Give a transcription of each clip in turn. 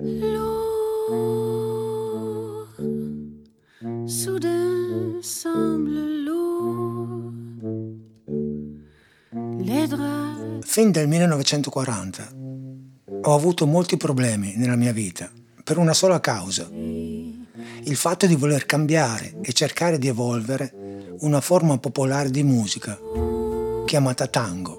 Lourd, soudain semble lourd. Les draps Fin dal 1940 ho avuto molti problemi nella mia vita per una sola causa. Il fatto di voler cambiare e cercare di evolvere una forma popolare di musica chiamata tango.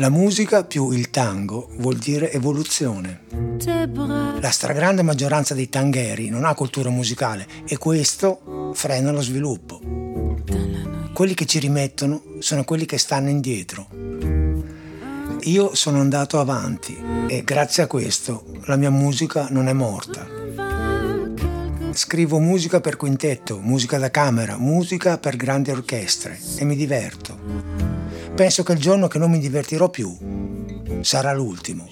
La musica più il tango vuol dire evoluzione. La stragrande maggioranza dei tangheri non ha cultura musicale e questo frena lo sviluppo. Quelli che ci rimettono sono quelli che stanno indietro. Io sono andato avanti e grazie a questo la mia musica non è morta. Scrivo musica per quintetto, musica da camera, musica per grandi orchestre e mi diverto. Penso che il giorno che non mi divertirò più sarà l'ultimo.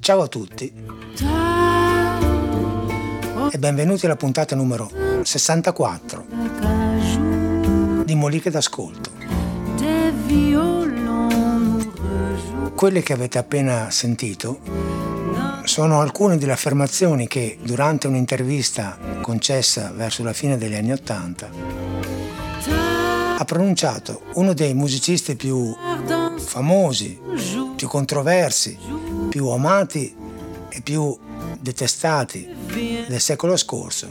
Ciao a tutti e benvenuti alla puntata numero 64 di Moliche d'Ascolto. Quelle che avete appena sentito sono alcune delle affermazioni che durante un'intervista concessa verso la fine degli anni Ottanta ha pronunciato uno dei musicisti più famosi, più controversi, più amati e più detestati del secolo scorso,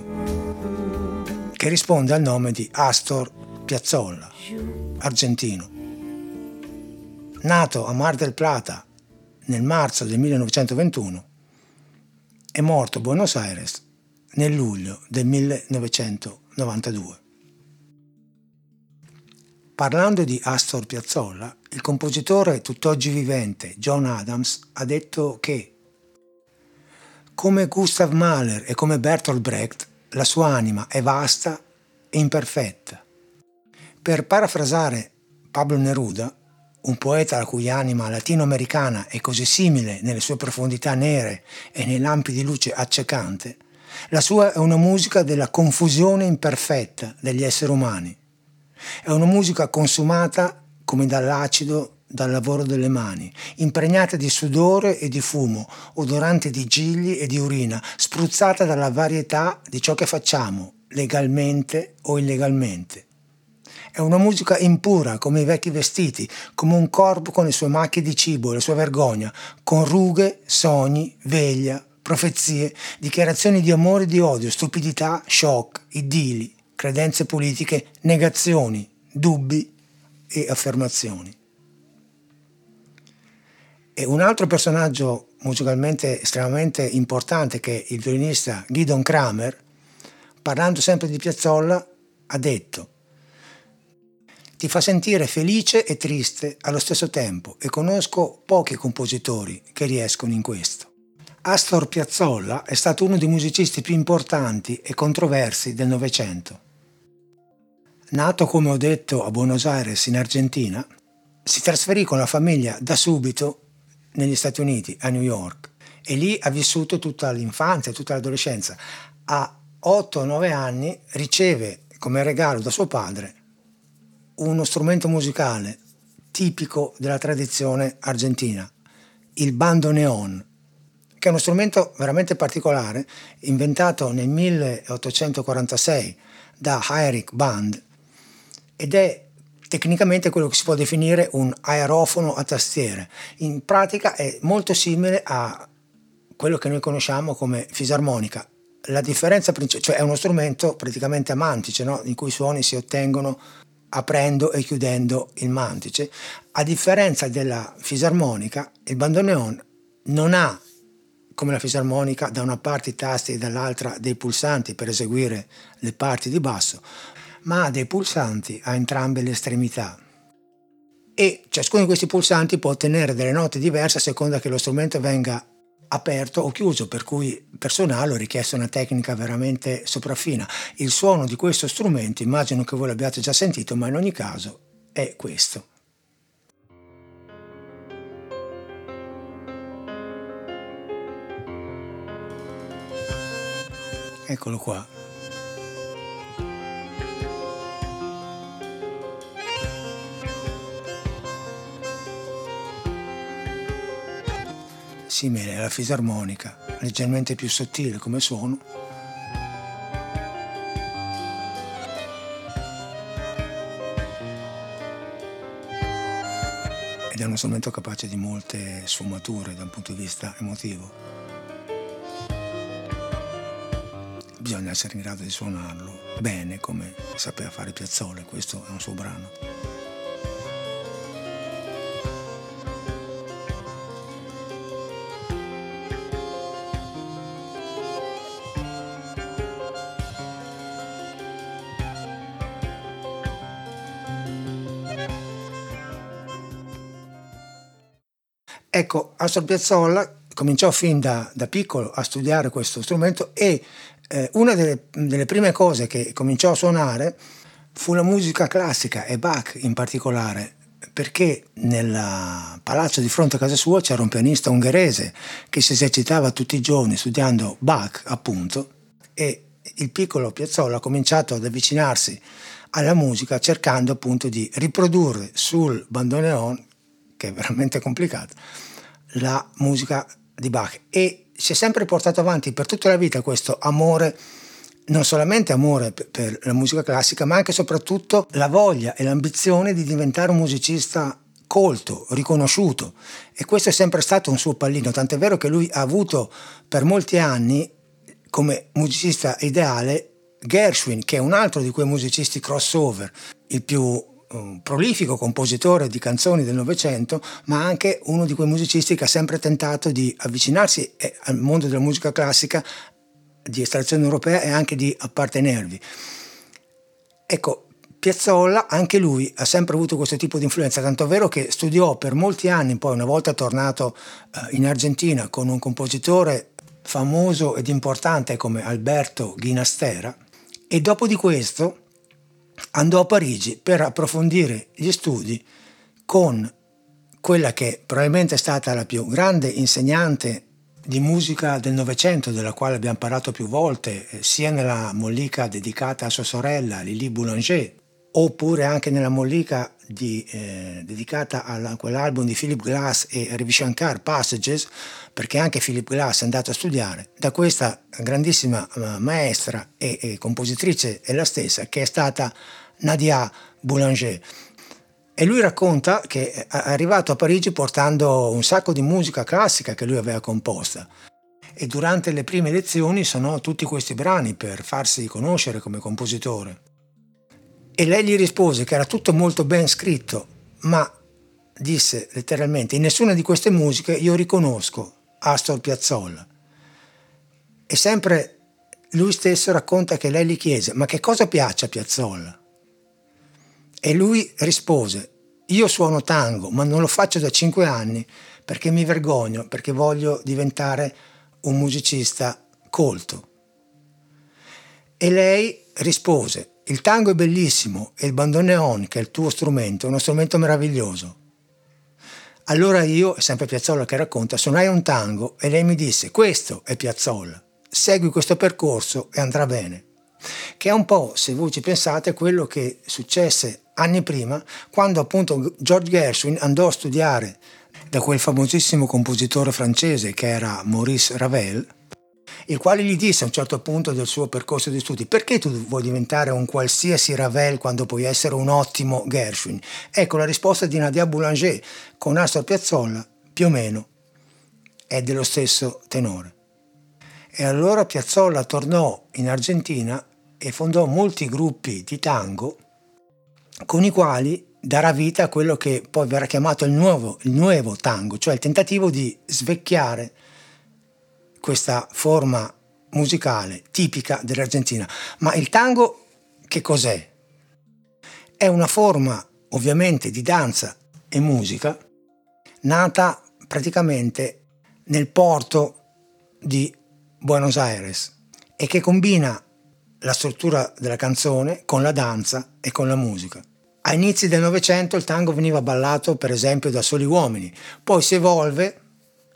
che risponde al nome di Astor Piazzolla, argentino. Nato a Mar del Plata nel marzo del 1921 e morto a Buenos Aires nel luglio del 1992. Parlando di Astor Piazzolla, il compositore tutt'oggi vivente John Adams ha detto che come Gustav Mahler e come Bertolt Brecht, la sua anima è vasta e imperfetta. Per parafrasare Pablo Neruda, un poeta la cui anima latinoamericana è così simile nelle sue profondità nere e nei lampi di luce accecante, la sua è una musica della confusione imperfetta degli esseri umani. È una musica consumata come dall'acido dal lavoro delle mani, impregnata di sudore e di fumo, odorante di gigli e di urina, spruzzata dalla varietà di ciò che facciamo, legalmente o illegalmente. È una musica impura come i vecchi vestiti, come un corpo con le sue macchie di cibo e la sua vergogna, con rughe, sogni, veglia, profezie, dichiarazioni di amore e di odio, stupidità, shock, idili, credenze politiche, negazioni, dubbi e affermazioni. E un altro personaggio musicalmente estremamente importante che è il violinista Gidon Kramer, parlando sempre di Piazzolla, ha detto ti fa sentire felice e triste allo stesso tempo e conosco pochi compositori che riescono in questo. Astor Piazzolla è stato uno dei musicisti più importanti e controversi del Novecento. Nato, come ho detto, a Buenos Aires in Argentina, si trasferì con la famiglia da subito negli Stati Uniti, a New York, e lì ha vissuto tutta l'infanzia, tutta l'adolescenza. A 8-9 anni riceve come regalo da suo padre uno strumento musicale tipico della tradizione argentina, il bandoneon, che è uno strumento veramente particolare, inventato nel 1846 da Heinrich Band ed è tecnicamente quello che si può definire un aerofono a tastiere. In pratica è molto simile a quello che noi conosciamo come fisarmonica. La differenza principale, cioè è uno strumento praticamente a mantice, no? in cui i suoni si ottengono aprendo e chiudendo il mantice. A differenza della fisarmonica, il bandoneon non ha come la fisarmonica da una parte i tasti e dall'altra dei pulsanti per eseguire le parti di basso, ma ha dei pulsanti a entrambe le estremità. E ciascuno di questi pulsanti può ottenere delle note diverse a seconda che lo strumento venga aperto o chiuso, per cui per suonarlo richiesta una tecnica veramente sopraffina. Il suono di questo strumento immagino che voi l'abbiate già sentito, ma in ogni caso è questo. Eccolo qua. Simile alla fisarmonica, leggermente più sottile come suono. Ed è uno strumento capace di molte sfumature da un punto di vista emotivo. Bisogna essere in grado di suonarlo bene come sapeva fare Piazzolla, questo è un suo brano. Ecco, Astor Piazzolla cominciò fin da, da, piccolo a studiare questo strumento e eh, una delle, delle, prime cose che cominciò a suonare fu la musica classica e Bach in particolare, perché nel palazzo di fronte a casa sua c'era un pianista ungherese che si esercitava tutti i giorni studiando Bach, appunto, e il piccolo Piazzolla ha cominciato ad avvicinarsi alla musica cercando appunto di riprodurre sul bandoneon, che è veramente complicato, la musica di Bach. E si è sempre portato avanti per tutta la vita questo amore, non solamente amore per la musica classica, ma anche e soprattutto la voglia e l'ambizione di diventare un musicista colto, riconosciuto. E questo è sempre stato un suo pallino, tant'è vero che lui ha avuto per molti anni come musicista ideale Gershwin, che è un altro di quei musicisti crossover, il più un prolifico compositore di canzoni del Novecento, ma anche uno di quei musicisti che ha sempre tentato di avvicinarsi eh, al mondo della musica classica di estrazione europea e anche di appartenervi. Ecco, Piazzolla, anche lui ha sempre avuto questo tipo di influenza, tanto vero che studiò per molti anni, poi una volta tornato eh, in Argentina con un compositore famoso ed importante come Alberto Ginastera, e dopo di questo andò a Parigi per approfondire gli studi con quella che probabilmente è stata la più grande insegnante di musica del Novecento, della quale abbiamo parlato più volte, eh, sia nella mollica dedicata a sua sorella Lili Boulanger, oppure anche nella mollica di, eh, dedicata a quell'album di Philip Glass e Ravi Shankar, Passages, perché anche Philip Glass è andato a studiare da questa grandissima uh, maestra e, e compositrice è la stessa, che è stata Nadia Boulanger. E lui racconta che è arrivato a Parigi portando un sacco di musica classica che lui aveva composta. E durante le prime lezioni suonò tutti questi brani per farsi conoscere come compositore. E lei gli rispose che era tutto molto ben scritto, ma disse letteralmente, in nessuna di queste musiche io riconosco Astor Piazzolla. E sempre lui stesso racconta che lei gli chiese, ma che cosa piace a Piazzolla? E lui rispose, io suono tango, ma non lo faccio da cinque anni perché mi vergogno, perché voglio diventare un musicista colto. E lei rispose, il tango è bellissimo e il bandoneon, che è il tuo strumento, è uno strumento meraviglioso. Allora io, sempre Piazzolla che racconta, suonai un tango e lei mi disse, questo è Piazzolla, segui questo percorso e andrà bene. Che è un po', se voi ci pensate, quello che successe anni prima, quando appunto George Gershwin andò a studiare da quel famosissimo compositore francese che era Maurice Ravel, il quale gli disse a un certo punto del suo percorso di studi perché tu vuoi diventare un qualsiasi Ravel quando puoi essere un ottimo Gershwin? Ecco la risposta di Nadia Boulanger con Astor Piazzolla più o meno è dello stesso tenore. E allora Piazzolla tornò in Argentina e fondò molti gruppi di tango con i quali darà vita a quello che poi verrà chiamato il nuovo, il nuovo tango, cioè il tentativo di svecchiare questa forma musicale tipica dell'Argentina. Ma il tango che cos'è? È una forma ovviamente di danza e musica nata praticamente nel porto di Buenos Aires e che combina la struttura della canzone con la danza e con la musica. A inizi del Novecento il tango veniva ballato per esempio da soli uomini, poi si evolve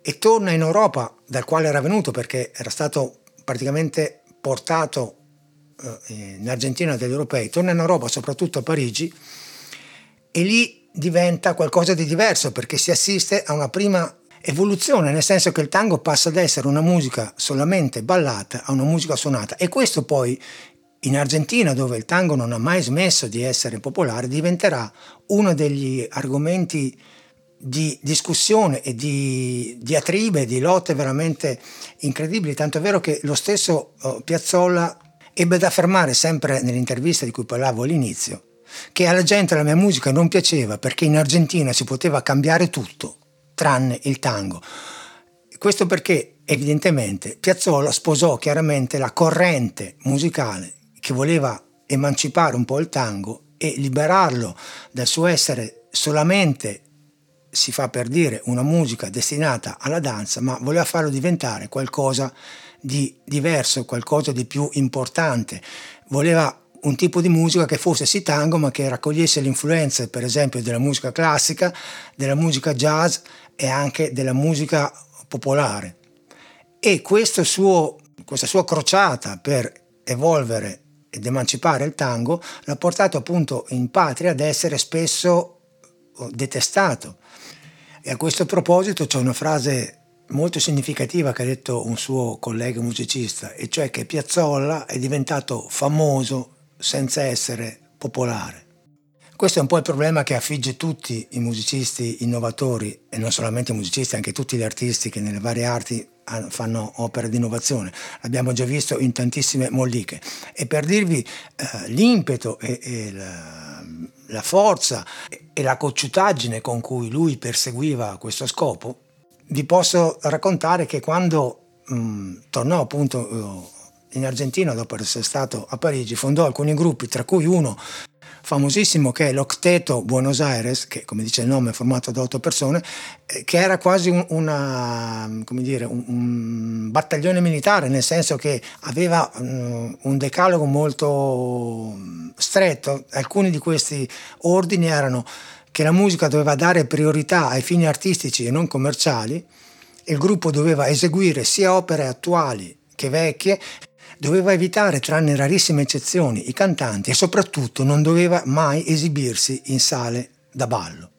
e torna in Europa dal quale era venuto perché era stato praticamente portato eh, in Argentina dagli europei, torna in Europa soprattutto a Parigi e lì diventa qualcosa di diverso perché si assiste a una prima evoluzione, nel senso che il tango passa ad essere una musica solamente ballata a una musica suonata. E questo poi in Argentina, dove il tango non ha mai smesso di essere popolare, diventerà uno degli argomenti di discussione e di diatribe, di lotte veramente incredibili, tanto è vero che lo stesso oh, Piazzolla ebbe da affermare sempre nell'intervista di cui parlavo all'inizio, che alla gente la mia musica non piaceva perché in Argentina si poteva cambiare tutto, tranne il tango. Questo perché evidentemente Piazzolla sposò chiaramente la corrente musicale che voleva emancipare un po' il tango e liberarlo dal suo essere solamente si fa per dire una musica destinata alla danza, ma voleva farlo diventare qualcosa di diverso, qualcosa di più importante. Voleva un tipo di musica che fosse sì tango, ma che raccogliesse le influenze, per esempio, della musica classica, della musica jazz e anche della musica popolare. E suo, questa sua crociata per evolvere ed emancipare il tango l'ha portato appunto in patria ad essere spesso oh, detestato. E a questo proposito c'è una frase molto significativa che ha detto un suo collega musicista, e cioè che Piazzolla è diventato famoso senza essere popolare. Questo è un po' il problema che affligge tutti i musicisti innovatori, e non solamente i musicisti, anche tutti gli artisti che nelle varie arti fanno opere di innovazione. L'abbiamo già visto in tantissime molliche. E per dirvi eh, l'impeto e, e la, la, forza e la cocciutaggine con cui lui perseguiva questo scopo, vi posso raccontare che quando mh, mm, tornò appunto eh, in Argentina dopo essere stato a Parigi, fondò alcuni gruppi, tra cui uno famosissimo che è l'Octeto Buenos Aires, che come dice il nome è formato da otto persone, eh, che era quasi un, una, dire, un, un, battaglione militare, nel senso che aveva um, un decalogo molto stretto. Alcuni di questi ordini erano che la musica doveva dare priorità ai fini artistici e non commerciali, il gruppo doveva eseguire sia opere attuali che vecchie doveva evitare, tranne rarissime eccezioni, i cantanti e soprattutto non doveva mai esibirsi in sale da ballo.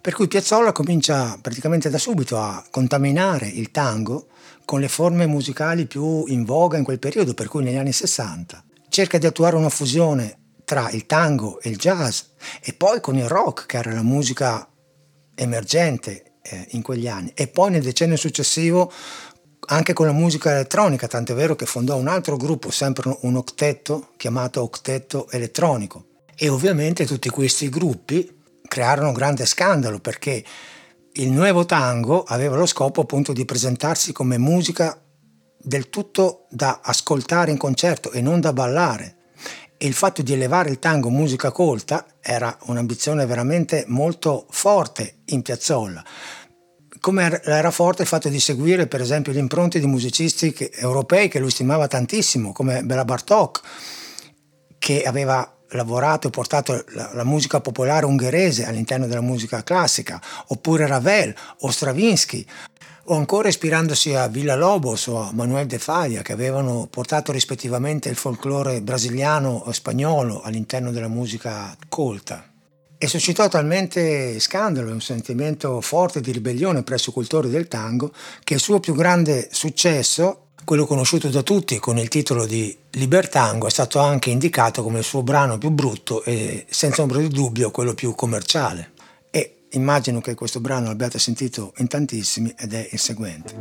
Per cui Piazzolla comincia praticamente da subito a contaminare il tango con le forme musicali più in voga in quel periodo, per cui negli anni 60. Cerca di attuare una fusione tra il tango e il jazz e poi con il rock, che era la musica emergente eh, in quegli anni, e poi nel decennio successivo anche con la musica elettronica, tant'è vero che fondò un altro gruppo, sempre un octetto, chiamato Octetto Elettronico. E ovviamente tutti questi gruppi crearono un grande scandalo perché il nuovo tango aveva lo scopo appunto di presentarsi come musica del tutto da ascoltare in concerto e non da ballare. E il fatto di elevare il tango musica colta era un'ambizione veramente molto forte in Piazzolla come era forte il fatto di seguire per esempio le impronte di musicisti che, europei che lui stimava tantissimo, come Bela Bartok, che aveva lavorato e portato la, la, musica popolare ungherese all'interno della musica classica, oppure Ravel o Stravinsky, o ancora ispirandosi a Villa Lobos o a Manuel de Falla, che avevano portato rispettivamente il folklore brasiliano o spagnolo all'interno della musica colta e suscitò talmente scandalo e un sentimento forte di ribellione presso i cultori del tango che il suo più grande successo, quello conosciuto da tutti con il titolo di Libertango, è stato anche indicato come il suo brano più brutto e senza ombra di dubbio quello più commerciale. E immagino che questo brano l'abbiate sentito in tantissimi ed è il seguente.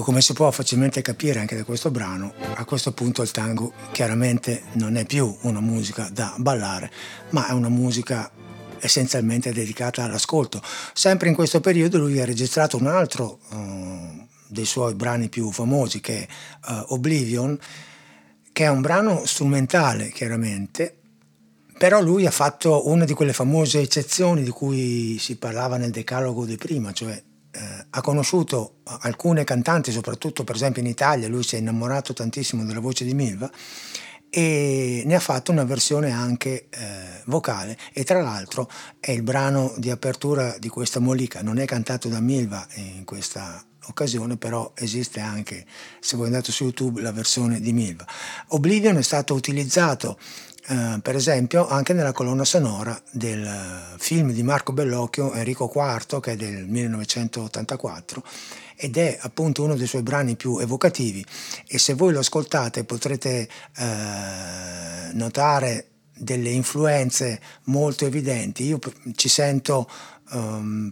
Come si può facilmente capire anche da questo brano, a questo punto il tango chiaramente non è più una musica da ballare, ma è una musica essenzialmente dedicata all'ascolto. Sempre in questo periodo lui ha registrato un altro uh, dei suoi brani più famosi che è uh, Oblivion, che è un brano strumentale chiaramente, però lui ha fatto una di quelle famose eccezioni di cui si parlava nel decalogo di prima, cioè ha conosciuto alcune cantanti, soprattutto per esempio in Italia, lui si è innamorato tantissimo della voce di Milva e ne ha fatto una versione anche eh, vocale e tra l'altro è il brano di apertura di questa Molica, non è cantato da Milva in questa occasione, però esiste anche, se voi andate su YouTube, la versione di Milva. Oblivion è stato utilizzato eh, per esempio anche nella colonna sonora del film di Marco Bellocchio Enrico IV che è del 1984 ed è appunto uno dei suoi brani più evocativi e se voi lo ascoltate potrete eh, notare delle influenze molto evidenti. Io ci sento um,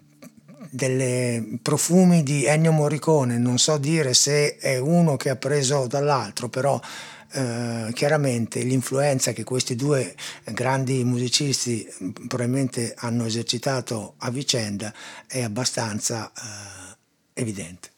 delle profumi di Ennio Morricone, non so dire se è uno che ha preso dall'altro, però eh, chiaramente l'influenza che questi due grandi musicisti probabilmente hanno esercitato a vicenda è abbastanza eh, evidente.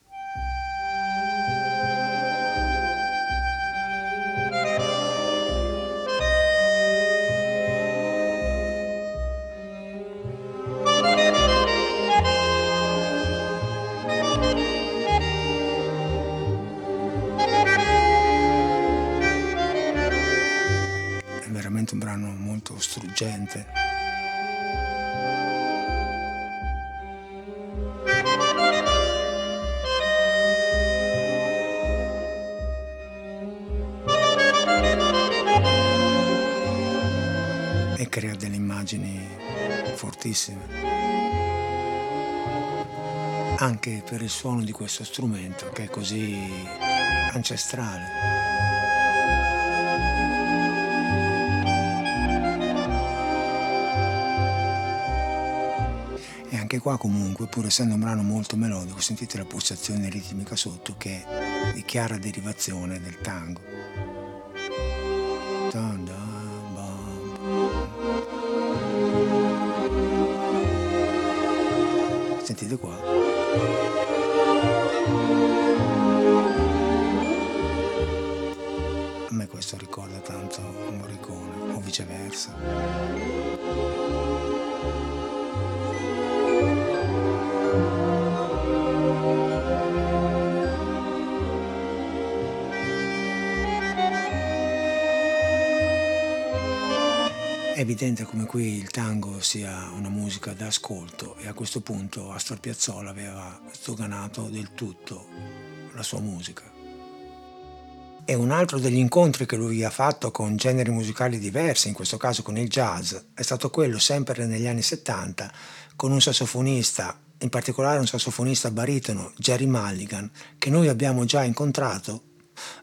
Un brano molto struggente. E crea delle immagini fortissime anche per il suono di questo strumento che è così ancestrale. Qua comunque, pur essendo un brano molto melodico, sentite la pulsazione ritmica sotto che è di chiara derivazione del tango. Sentite qua. A me questo ricorda tanto Morricone o viceversa. È evidente come qui il tango sia una musica d'ascolto e a questo punto Astor Piazzolla aveva sdoganato del tutto la sua musica. E un altro degli incontri che lui ha fatto con generi musicali diversi, in questo caso con il jazz, è stato quello sempre negli anni 70 con un sassofonista, in particolare un sassofonista baritono, Jerry Mulligan, che noi abbiamo già incontrato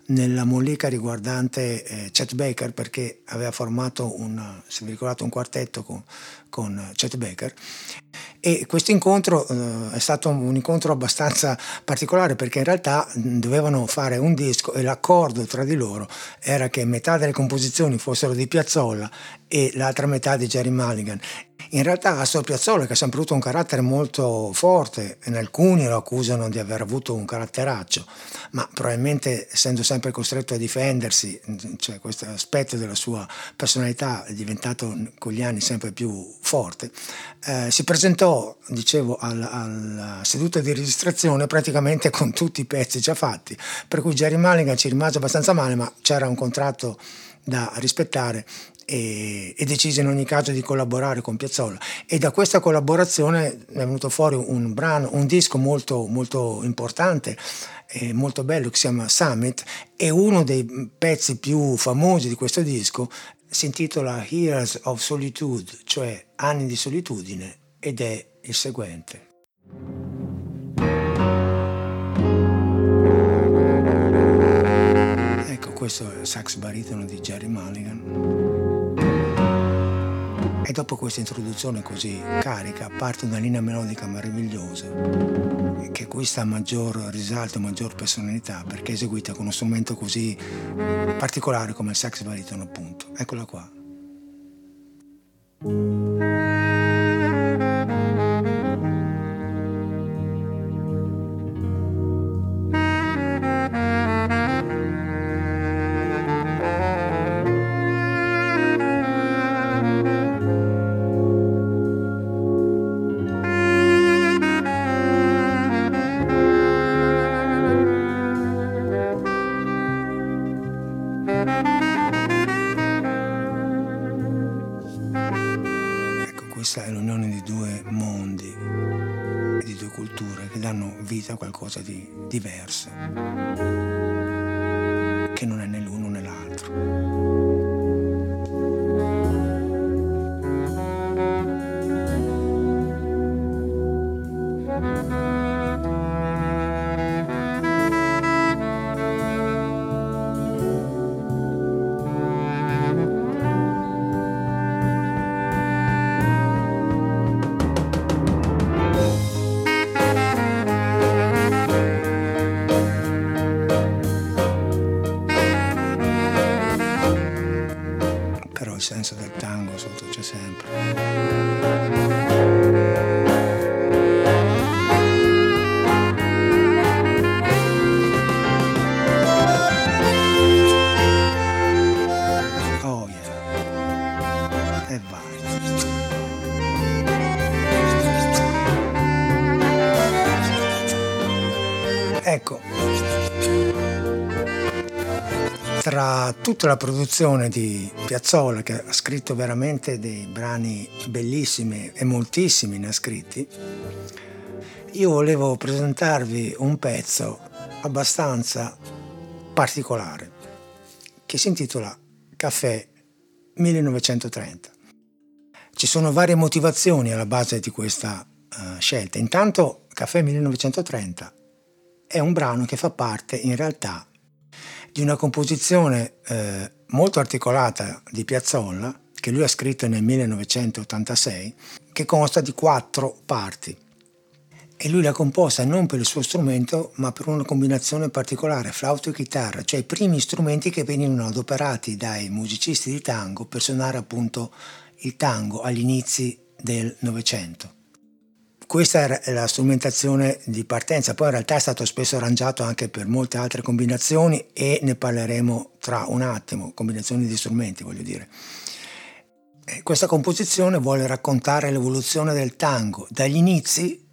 nella mollica riguardante eh, Chet Baker perché aveva formato un, se vi ricordate, un quartetto con, con Chet Baker. E questo incontro eh, è stato un incontro abbastanza particolare perché in realtà dovevano fare un disco e l'accordo tra di loro era che metà delle composizioni fossero di Piazzolla e l'altra metà di Jerry Mulligan. In realtà Astor Piazzolla, che ha sempre avuto un carattere molto forte, e alcuni lo accusano di aver avuto un caratteraccio, ma probabilmente essendo sempre costretto a difendersi, cioè questo aspetto della sua personalità è diventato con gli anni sempre più forte, eh, si presentò, dicevo, alla, alla, seduta di registrazione praticamente con tutti i pezzi già fatti, per cui Jerry Mulligan ci rimase abbastanza male, ma c'era un contratto da rispettare e, e, decise in ogni caso di collaborare con Piazzolla e da questa collaborazione è venuto fuori un brano, un disco molto, molto importante e molto bello che si chiama Summit e uno dei pezzi più famosi di questo disco si intitola Years of Solitude, cioè Anni di solitudine ed è il seguente. Ecco, questo è il sax baritono di Jerry Mulligan. E dopo questa introduzione così carica parte una linea melodica meravigliosa che acquista maggior risalto, maggior personalità perché è eseguita con uno strumento così particolare come il sax baritono appunto. Eccola qua. Tra tutta la produzione di Piazzolla, che ha scritto veramente dei brani bellissimi e moltissimi ne ha scritti, io volevo presentarvi un pezzo abbastanza particolare che si intitola Caffè 1930. Ci sono varie motivazioni alla base di questa uh, scelta. Intanto Caffè 1930 è un brano che fa parte in realtà di una composizione eh, molto articolata di Piazzolla che lui ha scritto nel 1986 che consta di quattro parti. E lui l'ha composta non per il suo strumento ma per una combinazione particolare flauto e chitarra cioè i primi strumenti che venivano adoperati dai musicisti di tango per suonare appunto il tango agli inizi del Novecento questa è la strumentazione di partenza, poi in realtà è stato spesso arrangiato anche per molte altre combinazioni e ne parleremo tra un attimo, combinazioni di strumenti voglio dire. Questa composizione vuole raccontare l'evoluzione del tango dagli inizi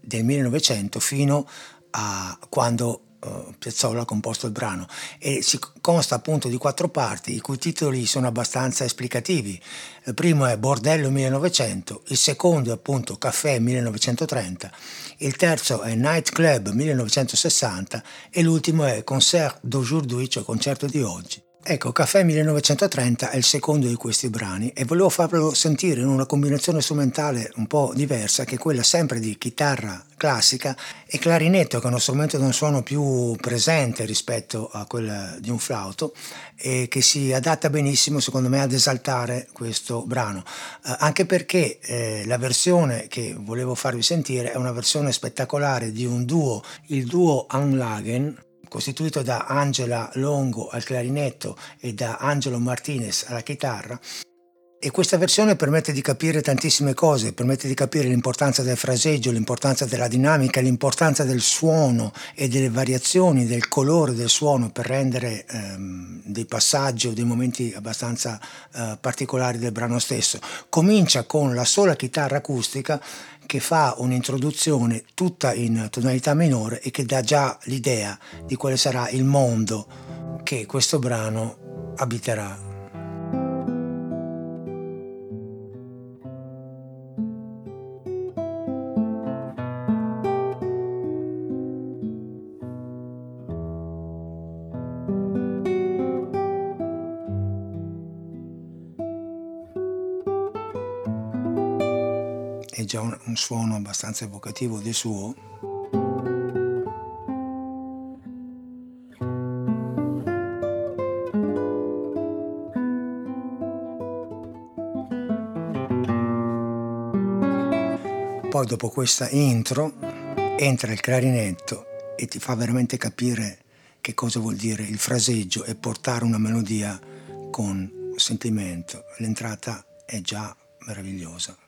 del 1900 fino a quando uh, Piazzolla ha composto il brano e si consta appunto di quattro parti i cui titoli sono abbastanza esplicativi. Il primo è Bordello 1900, il secondo è appunto Caffè 1930, il terzo è Night Club 1960 e l'ultimo è Concert d'aujourd'hui, cioè concerto di oggi. Ecco, Caffè 1930 è il secondo di questi brani e volevo farvelo sentire in una combinazione strumentale un po' diversa che è quella sempre di chitarra classica e clarinetto che è uno strumento di un suono più presente rispetto a quello di un flauto e che si adatta benissimo secondo me ad esaltare questo brano. Eh, anche perché eh, la versione che volevo farvi sentire è una versione spettacolare di un duo il duo Anlagen costituito da Angela Longo al clarinetto e da Angelo Martinez alla chitarra. E questa versione permette di capire tantissime cose, permette di capire l'importanza del fraseggio, l'importanza della dinamica, l'importanza del suono e delle variazioni del colore del suono per rendere ehm, dei passaggi o dei momenti abbastanza eh, particolari del brano stesso. Comincia con la sola chitarra acustica che fa un'introduzione tutta in tonalità minore e che dà già l'idea di quale sarà il mondo che questo brano abiterà. suono abbastanza evocativo del suo. Poi dopo questa intro entra il clarinetto e ti fa veramente capire che cosa vuol dire il fraseggio e portare una melodia con sentimento. L'entrata è già meravigliosa.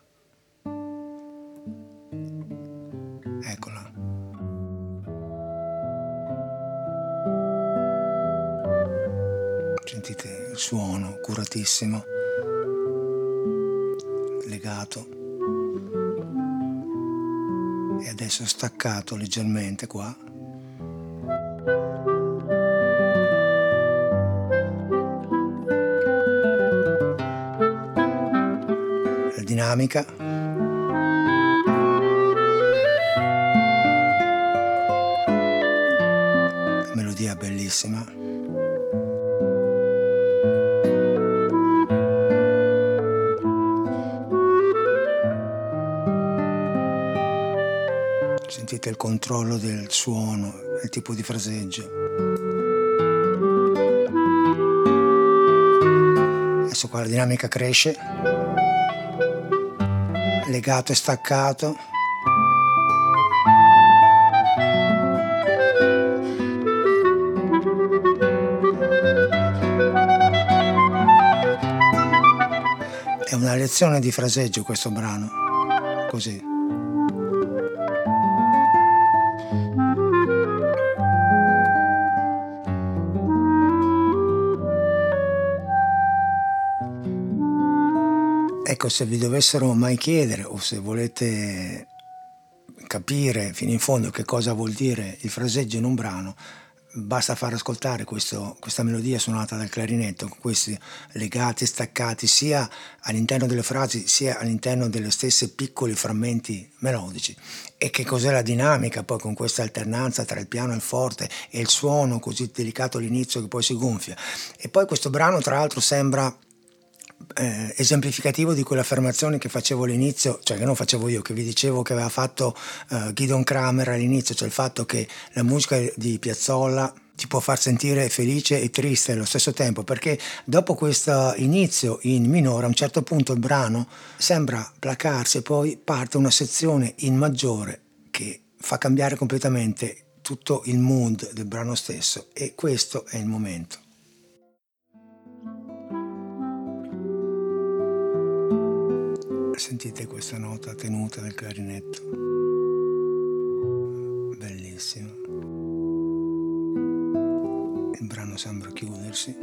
Suono curatissimo, legato e adesso staccato leggermente qua. La dinamica. Bellissima. Sentite il controllo del suono, il tipo di fraseggio. Adesso qua la dinamica cresce, legato e staccato. È una lezione di fraseggio questo brano, così. Ecco, se vi dovessero mai chiedere o se volete capire fino in fondo che cosa vuol dire il fraseggio in un brano, basta far ascoltare questo, questa melodia suonata dal clarinetto, con questi legati staccati sia all'interno delle frasi sia all'interno delle stesse piccoli frammenti melodici. E che cos'è la dinamica poi con questa alternanza tra il piano e il forte e il suono così delicato all'inizio che poi si gonfia. E poi questo brano tra l'altro sembra eh, esemplificativo di quelle affermazioni che facevo all'inizio, cioè che non facevo io, che vi dicevo che aveva fatto eh, Gidon Kramer all'inizio, cioè il fatto che la musica di Piazzolla ti può far sentire felice e triste allo stesso tempo, perché dopo questo inizio in minore, a un certo punto il brano sembra placarsi e poi parte una sezione in maggiore che fa cambiare completamente tutto il mood del brano stesso e questo è il momento. Sentite questa nota tenuta del clarinetto. Bellissimo. Il brano sembra chiudersi.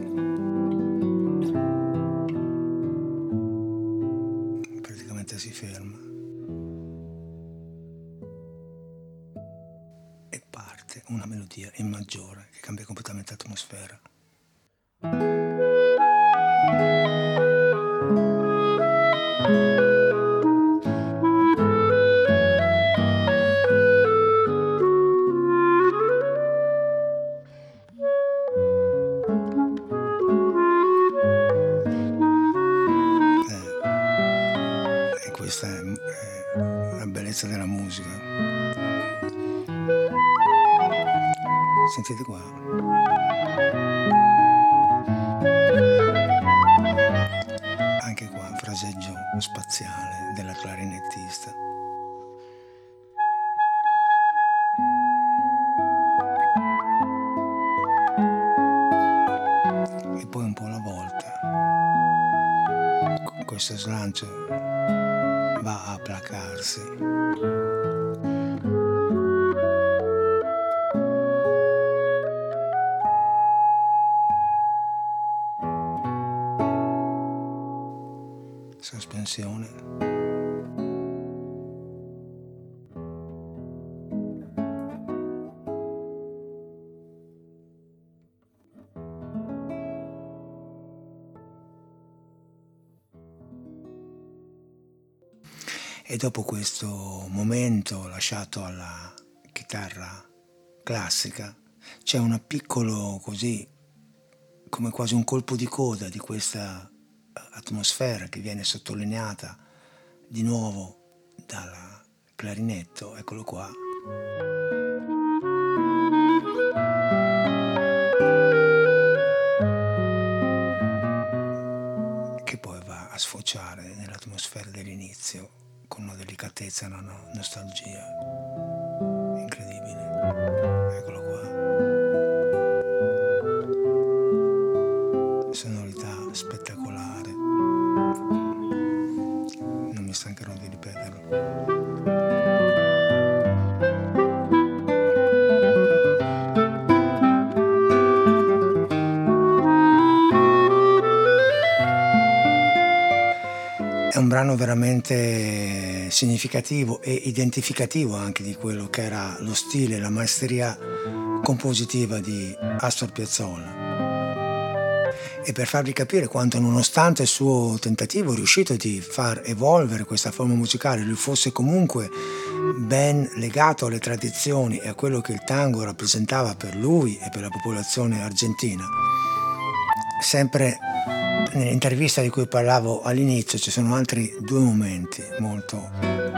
Praticamente si ferma. E parte una melodia in maggiore che cambia completamente l'atmosfera. Clarinettista. E poi un po' alla volta questo slancio va a placarsi. E dopo questo momento lasciato alla chitarra classica c'è un piccolo così come quasi un colpo di coda di questa atmosfera che viene sottolineata di nuovo dal clarinetto, eccolo qua. Che poi va a sfociare nell'atmosfera dell'inizio con una delicatezza, una nostalgia incredibile. Eccolo qua. Sonorità spettacolare. Non mi stancherò di ripeterlo. È significativo e identificativo anche di quello che era lo stile, la maestria compositiva di Astor Piazzolla. E per farvi capire quanto nonostante il suo tentativo riuscito di far evolvere questa forma musicale, lui fosse comunque ben legato alle tradizioni e a quello che il tango rappresentava per lui e per la popolazione argentina, sempre nell'intervista di cui parlavo all'inizio ci sono altri due momenti molto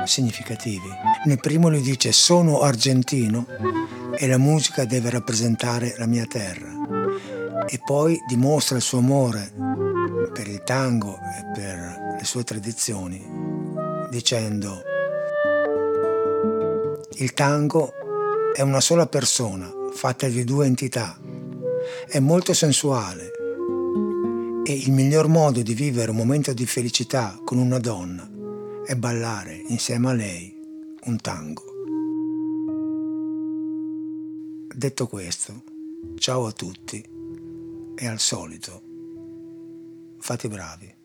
significativi. Nel primo lui dice sono argentino e la musica deve rappresentare la mia terra e poi dimostra il suo amore per il tango e per le sue tradizioni dicendo il tango è una sola persona fatta di due entità, è molto sensuale e il miglior modo di vivere un momento di felicità con una donna è ballare insieme a lei un tango. Detto questo, ciao a tutti e al solito, fate bravi.